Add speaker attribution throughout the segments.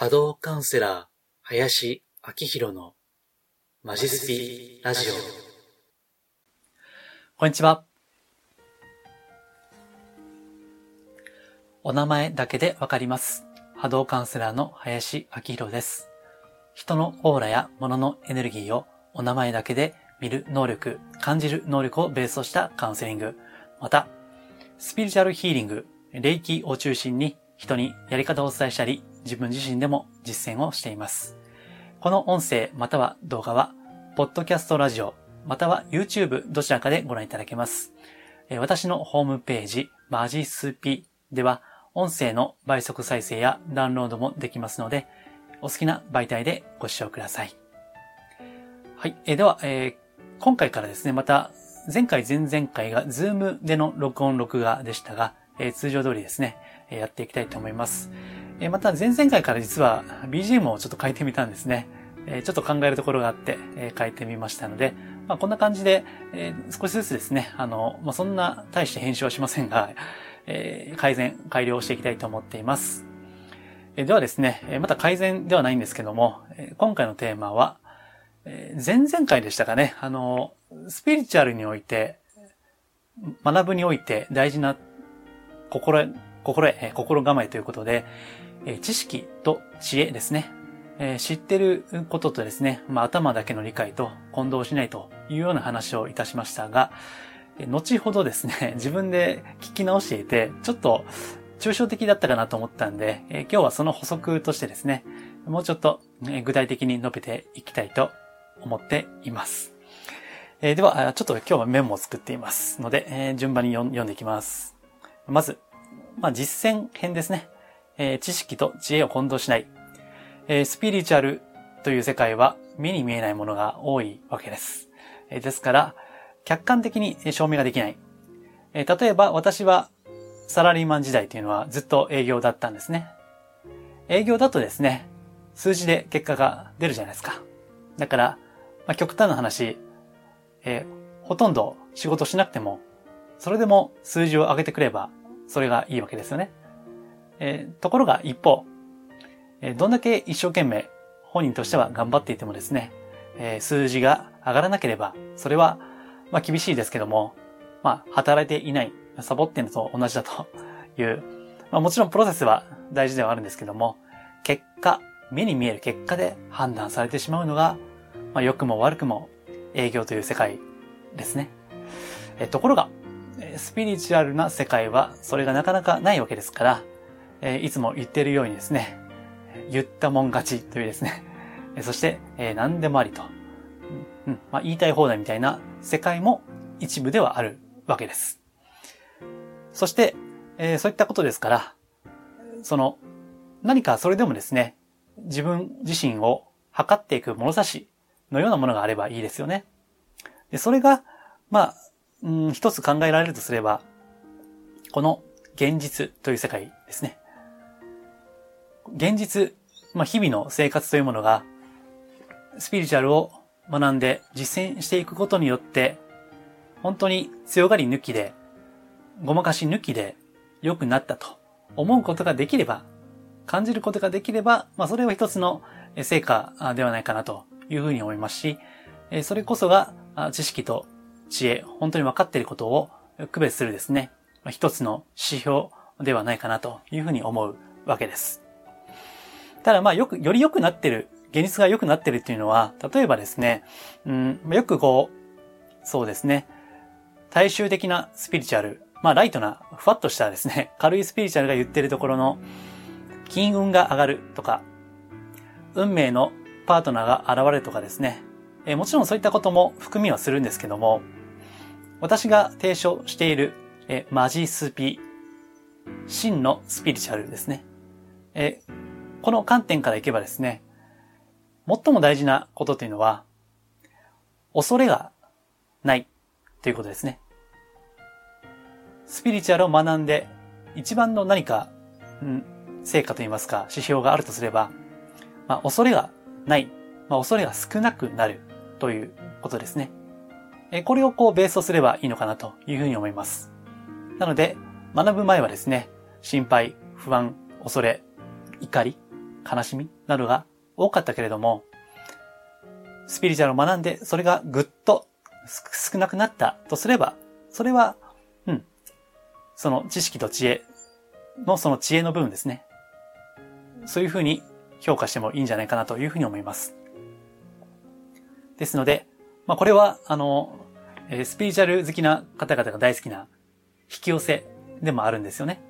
Speaker 1: 波動カウンセラー、林明宏のマジスピラジオ。
Speaker 2: こんにちは。お名前だけでわかります。波動カウンセラーの林明宏です。人のオーラや物のエネルギーをお名前だけで見る能力、感じる能力をベースとしたカウンセリング、また、スピリチュアルヒーリング、霊気を中心に人にやり方をお伝えしたり、自分自身でも実践をしています。この音声または動画は、ポッドキャストラジオ、または YouTube どちらかでご覧いただけます。私のホームページ、マジスピでは、音声の倍速再生やダウンロードもできますので、お好きな媒体でご視聴ください。はい。えでは、えー、今回からですね、また、前回前々回が Zoom での録音録画でしたが、えー、通常通りですね、やっていきたいと思います。えまた前々回から実は BGM をちょっと変えてみたんですね。えちょっと考えるところがあって、え変えてみましたので、まあ、こんな感じで、え少しずつですね、あの、まあ、そんな大して編集はしませんが、え改善、改良していきたいと思っています。えではですね、えまた改善ではないんですけども、え今回のテーマは、え前々回でしたかね、あの、スピリチュアルにおいて、学ぶにおいて大事な心心得、心構えということで、え知識と知恵ですね。え知ってることとですね、まあ、頭だけの理解と混同しないというような話をいたしましたが、後ほどですね、自分で聞き直していて、ちょっと抽象的だったかなと思ったんで、え今日はその補足としてですね、もうちょっと具体的に述べていきたいと思っています。えでは、ちょっと今日はメモを作っていますので、え順番に読んでいきます。まず、まあ、実践編ですね。えー、知識と知恵を混同しない。えー、スピリチュアルという世界は目に見えないものが多いわけです。えー、ですから、客観的に証明ができない。え、例えば私はサラリーマン時代というのはずっと営業だったんですね。営業だとですね、数字で結果が出るじゃないですか。だから、まあ、極端な話、え、ほとんど仕事しなくても、それでも数字を上げてくればそれがいいわけですよね。えー、ところが一方、えー、どんだけ一生懸命本人としては頑張っていてもですね、えー、数字が上がらなければ、それは、まあ厳しいですけども、まあ働いていない、サボっているのと同じだという、まあもちろんプロセスは大事ではあるんですけども、結果、目に見える結果で判断されてしまうのが、まあ良くも悪くも営業という世界ですね。えところが、スピリチュアルな世界はそれがなかなかないわけですから、えいつも言っているようにですね、言ったもん勝ちというですね、そして、え何でもありと、うんまあ、言いたい放題みたいな世界も一部ではあるわけです。そして、えそういったことですから、その、何かそれでもですね、自分自身を測っていく物差しのようなものがあればいいですよね。で、それが、まあ、うん、一つ考えられるとすれば、この現実という世界ですね。現実、まあ、日々の生活というものが、スピリチュアルを学んで実践していくことによって、本当に強がり抜きで、ごまかし抜きで良くなったと思うことができれば、感じることができれば、まあ、それは一つの成果ではないかなというふうに思いますし、それこそが知識と知恵、本当に分かっていることを区別するですね、一つの指標ではないかなというふうに思うわけです。ただまあよく、より良くなってる、現実が良くなってるっていうのは、例えばですね、うん、よくこう、そうですね、大衆的なスピリチュアル、まあライトな、ふわっとしたですね、軽いスピリチュアルが言ってるところの、金運が上がるとか、運命のパートナーが現れるとかですね、えもちろんそういったことも含みはするんですけども、私が提唱している、えマジスピ、真のスピリチュアルですね。えこの観点からいけばですね、最も大事なことというのは、恐れがないということですね。スピリチュアルを学んで、一番の何か、うん、成果といいますか、指標があるとすれば、まあ、恐れがない、まあ、恐れが少なくなるということですね。えこれをこうベースとすればいいのかなというふうに思います。なので、学ぶ前はですね、心配、不安、恐れ、怒り、悲しみなどが多かったけれども、スピリチュアルを学んで、それがぐっと少なくなったとすれば、それは、うん、その知識と知恵のその知恵の部分ですね。そういうふうに評価してもいいんじゃないかなというふうに思います。ですので、まあこれは、あの、スピリチュアル好きな方々が大好きな引き寄せでもあるんですよね。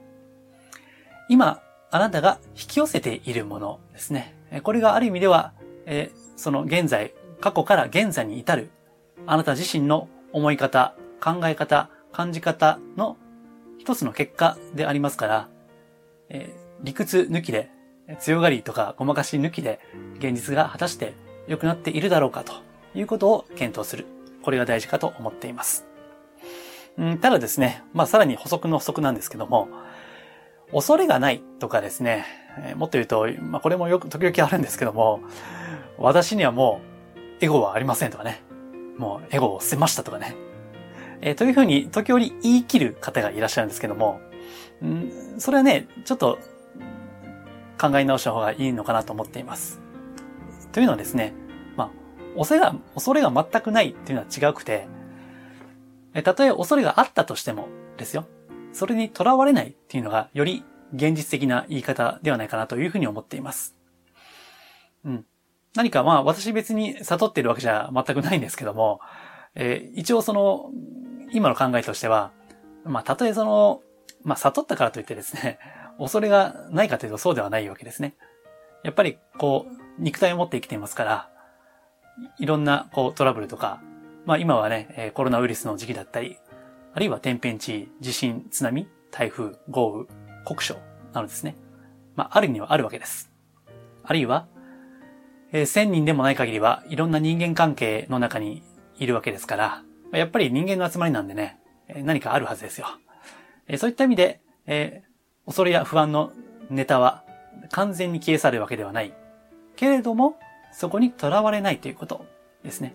Speaker 2: 今、あなたが引き寄せているものですね。これがある意味では、えその現在、過去から現在に至る、あなた自身の思い方、考え方、感じ方の一つの結果でありますから、え理屈抜きで、強がりとかごまかし抜きで、現実が果たして良くなっているだろうかということを検討する。これが大事かと思っています。うん、ただですね、まあさらに補足の補足なんですけども、恐れがないとかですね、え、もっと言うと、まあこれもよく時々あるんですけども、私にはもうエゴはありませんとかね、もうエゴを捨てましたとかね、えー、というふうに時折言い切る方がいらっしゃるんですけども、んそれはね、ちょっと考え直した方がいいのかなと思っています。というのはですね、まあ、恐れが、恐れが全くないっていうのは違くて、えたとえ恐れがあったとしてもですよ。それに囚われないっていうのがより現実的な言い方ではないかなというふうに思っています。うん。何かまあ私別に悟っているわけじゃ全くないんですけども、えー、一応その、今の考えとしては、まあたとえその、まあ悟ったからといってですね、恐れがないかというとそうではないわけですね。やっぱりこう、肉体を持って生きていますから、いろんなこうトラブルとか、まあ今はね、コロナウイルスの時期だったり、あるいは天変地異、地震、津波、台風、豪雨、酷暑などですね。まああるにはあるわけです。あるいは、えー、千人でもない限りはいろんな人間関係の中にいるわけですから、やっぱり人間の集まりなんでね、何かあるはずですよ。えー、そういった意味で、えー、恐れや不安のネタは完全に消え去るわけではない。けれども、そこに囚われないということですね。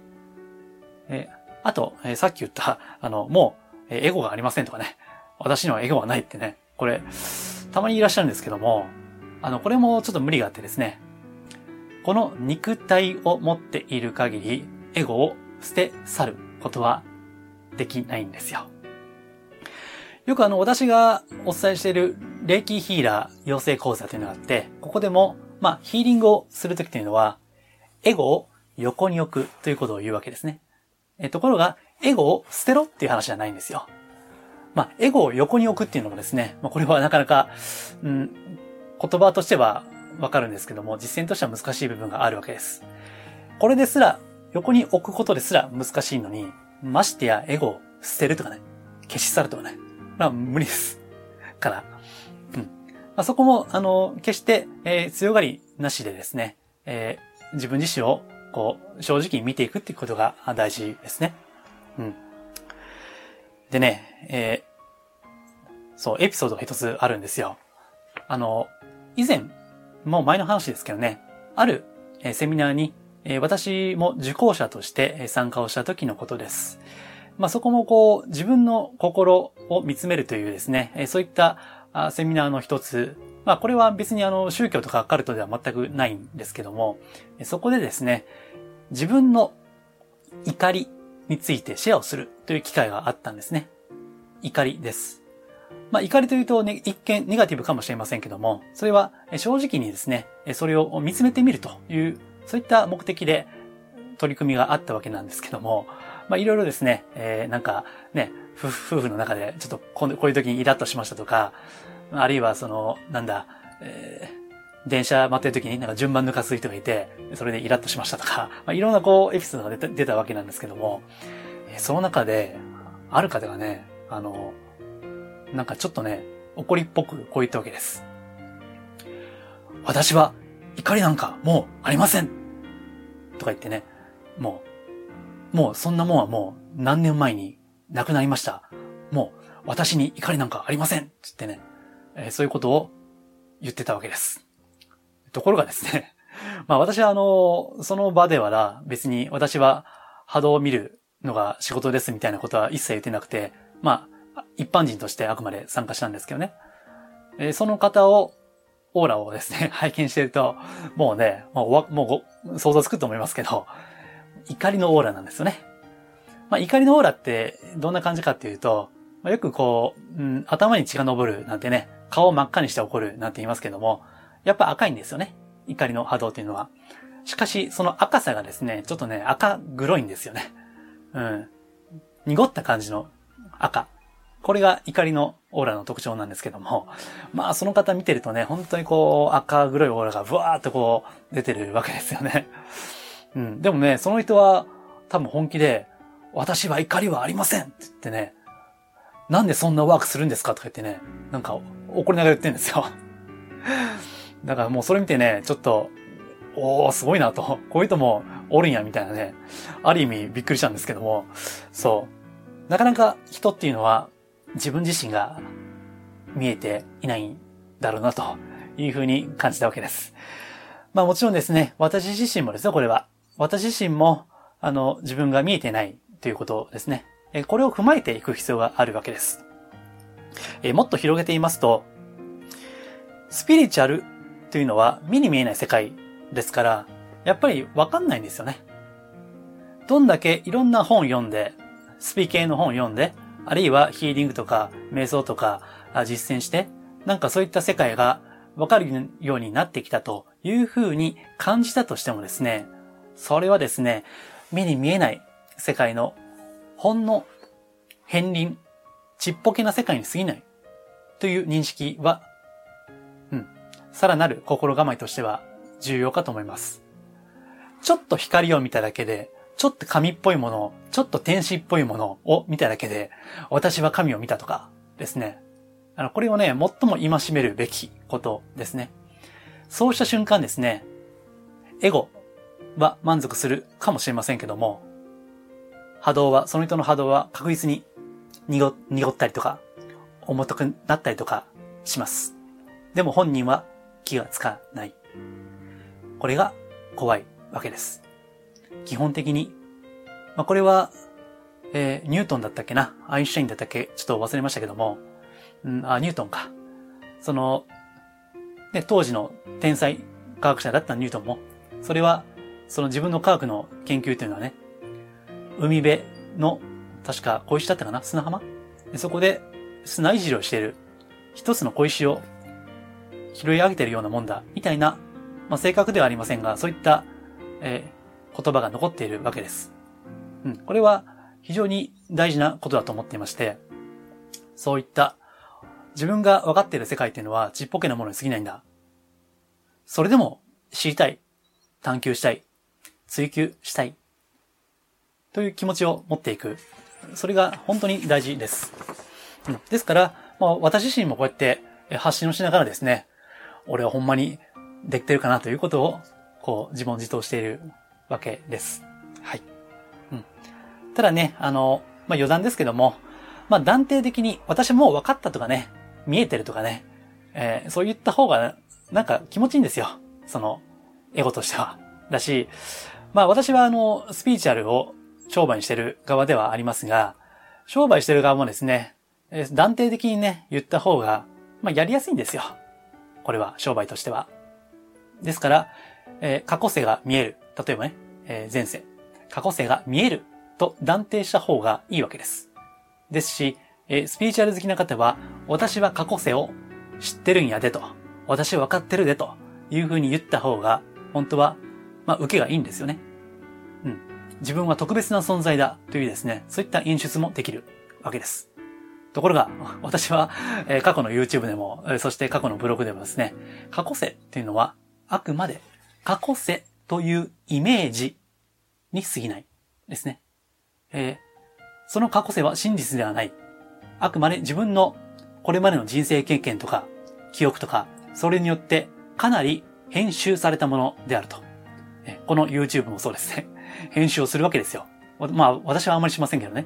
Speaker 2: えー、あと、えー、さっき言った、あの、もう、え、エゴがありませんとかね。私にはエゴはないってね。これ、たまにいらっしゃるんですけども、あの、これもちょっと無理があってですね。この肉体を持っている限り、エゴを捨て去ることはできないんですよ。よくあの、私がお伝えしている、霊気ヒーラー養成講座というのがあって、ここでも、まあ、ヒーリングをするときというのは、エゴを横に置くということを言うわけですね。えところが、エゴを捨てろっていう話じゃないんですよ。まあ、エゴを横に置くっていうのもですね、まあ、これはなかなか、うん、言葉としてはわかるんですけども、実践としては難しい部分があるわけです。これですら、横に置くことですら難しいのに、ましてやエゴを捨てるとかね、消し去るとかね、まあ無理です。から、うん。まあ、そこも、あの、決して、えー、強がりなしでですね、えー、自分自身を、こう、正直に見ていくっていうことが大事ですね。うん。でね、えー、そう、エピソードが一つあるんですよ。あの、以前、もう前の話ですけどね、ある、えー、セミナーに、えー、私も受講者として参加をした時のことです。まあ、そこもこう、自分の心を見つめるというですね、えー、そういったあセミナーの一つ、まあ、これは別にあの、宗教とかカルトでは全くないんですけども、そこでですね、自分の怒りについてシェアをするという機会があったんですね。怒りです。まあ、怒りというと、ね、一見ネガティブかもしれませんけども、それは正直にですね、それを見つめてみるという、そういった目的で取り組みがあったわけなんですけども、まあ、いろいろですね、えー、なんかね、夫婦の中でちょっとこういう時にイラッとしましたとか、あるいはその、なんだ、えー、電車待ってる時になんか順番抜かす人がいて、それでイラッとしましたとか、まあ、いろんなこうエピソードが出た出たわけなんですけども、その中で、ある方がね、あの、なんかちょっとね、怒りっぽくこう言ったわけです。私は怒りなんかもうありませんとか言ってね、もう、もうそんなもんはもう何年前に亡くなりました。もう私に怒りなんかありませんつってね、えー、そういうことを言ってたわけです。ところがですね、まあ私はあの、その場ではな、別に私は波動を見るのが仕事ですみたいなことは一切言ってなくて、まあ、一般人としてあくまで参加したんですけどね。えー、その方をオーラをですね、拝見してると、もうね、もう、もう想像つくと思いますけど、怒りのオーラなんですよね。まあ、怒りのオーラってどんな感じかっていうと、まあ、よくこう、うん、頭に血が昇るなんてね、顔を真っ赤にして怒るなんて言いますけども、やっぱ赤いんですよね。怒りの波動っていうのは。しかし、その赤さがですね、ちょっとね、赤黒いんですよね。うん。濁った感じの赤。これが怒りのオーラの特徴なんですけども、まあその方見てるとね、本当にこう赤黒いオーラがブワーっとこう出てるわけですよね。うん。でもね、その人は多分本気で、私は怒りはありませんって言ってね、なんでそんなワークするんですかとか言ってね、なんか怒りながら言ってるんですよ。だからもうそれ見てね、ちょっと、おー、すごいなと。こういう人もおるんや、みたいなね。ある意味びっくりしたんですけども、そう。なかなか人っていうのは自分自身が見えていないんだろうなというふうに感じたわけです。まあもちろんですね、私自身もですよ、これは。私自身も、あの、自分が見えてないということですね。えこれを踏まえていく必要があるわけです。えもっと広げていますと、スピリチュアルというのは目に見えない世界ですから、やっぱりわかんないんですよね。どんだけいろんな本読んで、スピ系の本読んで、あるいはヒーリングとか瞑想とか実践して、なんかそういった世界がわかるようになってきたというふうに感じたとしてもですね、それはですね、目に見えない世界のほんの片鱗、ちっぽけな世界に過ぎないという認識は、さらなる心構えとしては重要かと思います。ちょっと光を見ただけで、ちょっと神っぽいものを、ちょっと天使っぽいものを見ただけで、私は神を見たとかですね。あの、これをね、最も戒めるべきことですね。そうした瞬間ですね、エゴは満足するかもしれませんけども、波動は、その人の波動は確実に濁ったりとか、重たくなったりとかします。でも本人は気がつかない。これが怖いわけです。基本的に、まあ、これは、えー、ニュートンだったっけな？アインシュタインだったっけ？ちょっと忘れましたけども、うん、あ、ニュートンか。その、ね、当時の天才科学者だったニュートンも、それは、その自分の科学の研究というのはね、海辺の、確か小石だったかな？砂浜？そこで砂いじりをしている。一つの小石を拾い上げてるようなもんだ。みたいな、まあ、正確ではありませんが、そういった、えー、言葉が残っているわけです。うん。これは非常に大事なことだと思っていまして、そういった自分が分かっている世界っていうのはちっぽけなものに過ぎないんだ。それでも知りたい。探求したい。追求したい。という気持ちを持っていく。それが本当に大事です。うん、ですから、まあ、私自身もこうやって発信をしながらですね、俺はほんまにできてるかなということを、こう、自問自答しているわけです。はい。うん。ただね、あの、まあ、余談ですけども、まあ、断定的に私もう分かったとかね、見えてるとかね、えー、そう言った方が、なんか気持ちいいんですよ。その、エゴとしては。だし、まあ私はあの、スピーチュアルを商売してる側ではありますが、商売してる側もですね、断定的にね、言った方が、まあ、やりやすいんですよ。これは、商売としては。ですから、えー、過去世が見える。例えばね、えー、前世。過去世が見えると断定した方がいいわけです。ですし、えー、スピーチュアル好きな方は、私は過去世を知ってるんやでと。私は分かってるでという風に言った方が、本当は、まあ、受けがいいんですよね。うん。自分は特別な存在だというですね、そういった演出もできるわけです。ところが、私は、え過去の YouTube でも、そして過去のブログでもですね、過去世っていうのは、あくまで過去世というイメージに過ぎないですね。えー、その過去世は真実ではない。あくまで自分のこれまでの人生経験とか、記憶とか、それによってかなり編集されたものであると。えこの YouTube もそうですね。編集をするわけですよ。まあ、私はあんまりしませんけどね。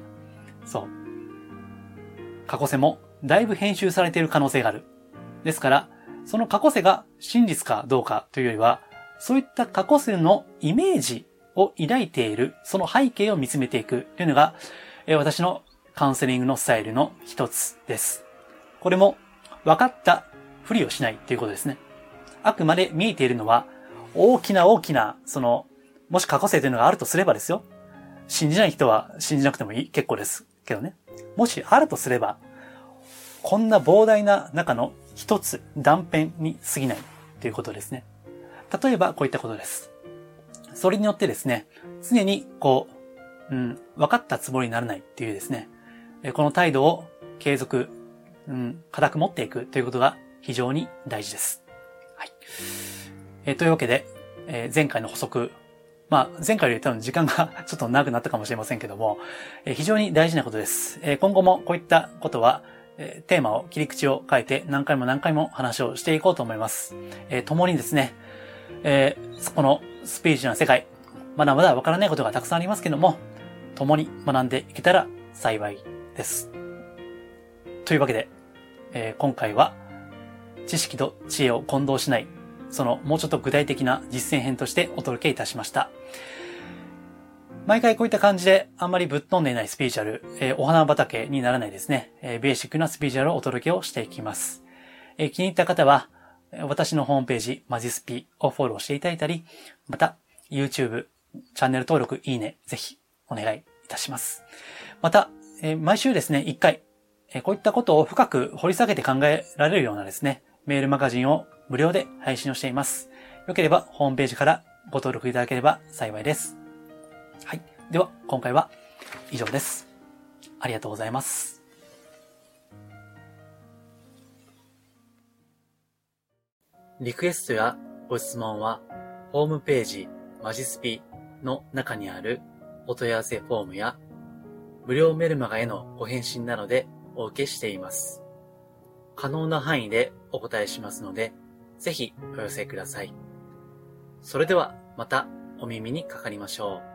Speaker 2: そう。過去世もだいぶ編集されている可能性がある。ですから、その過去世が真実かどうかというよりは、そういった過去世のイメージを抱いている、その背景を見つめていくというのが、え私のカウンセリングのスタイルの一つです。これも分かったふりをしないということですね。あくまで見えているのは、大きな大きな、その、もし過去性というのがあるとすればですよ。信じない人は信じなくてもいい、結構ですけどね。もしあるとすれば、こんな膨大な中の一つ断片に過ぎないということですね。例えばこういったことです。それによってですね、常にこう、うん、分かったつもりにならないっていうですね、この態度を継続、うん、固く持っていくということが非常に大事です。はい。えー、というわけで、えー、前回の補足、まあ、前回より多分時間が ちょっと長くなったかもしれませんけども、えー、非常に大事なことです。え今後もこういったことは、えテーマを、切り口を変えて何回も何回も話をしていこうと思います。え共にですね、えこのスピリチュアルな世界、まだまだわからないことがたくさんありますけども、共に学んでいけたら幸いです。というわけで、え今回は、知識と知恵を混同しないそのもうちょっと具体的な実践編としてお届けいたしました。毎回こういった感じであんまりぶっ飛んでいないスピリチュアル、えー、お花畑にならないですね、えー、ベーシックなスピリチュアルをお届けをしていきます。えー、気に入った方は、私のホームページ、マジスピをフォローしていただいたり、また、YouTube、チャンネル登録、いいね、ぜひ、お願いいたします。また、え毎週ですね、1回、えこういったことを深く掘り下げて考えられるようなですね、メールマガジンを無料で配信をしています。よければホームページからご登録いただければ幸いです。はい。では、今回は以上です。ありがとうございます。
Speaker 1: リクエストやご質問は、ホームページマジスピの中にあるお問い合わせフォームや、無料メルマガへのご返信などでお受けしています。可能な範囲でお答えしますので、ぜひお寄せください。それではまたお耳にかかりましょう。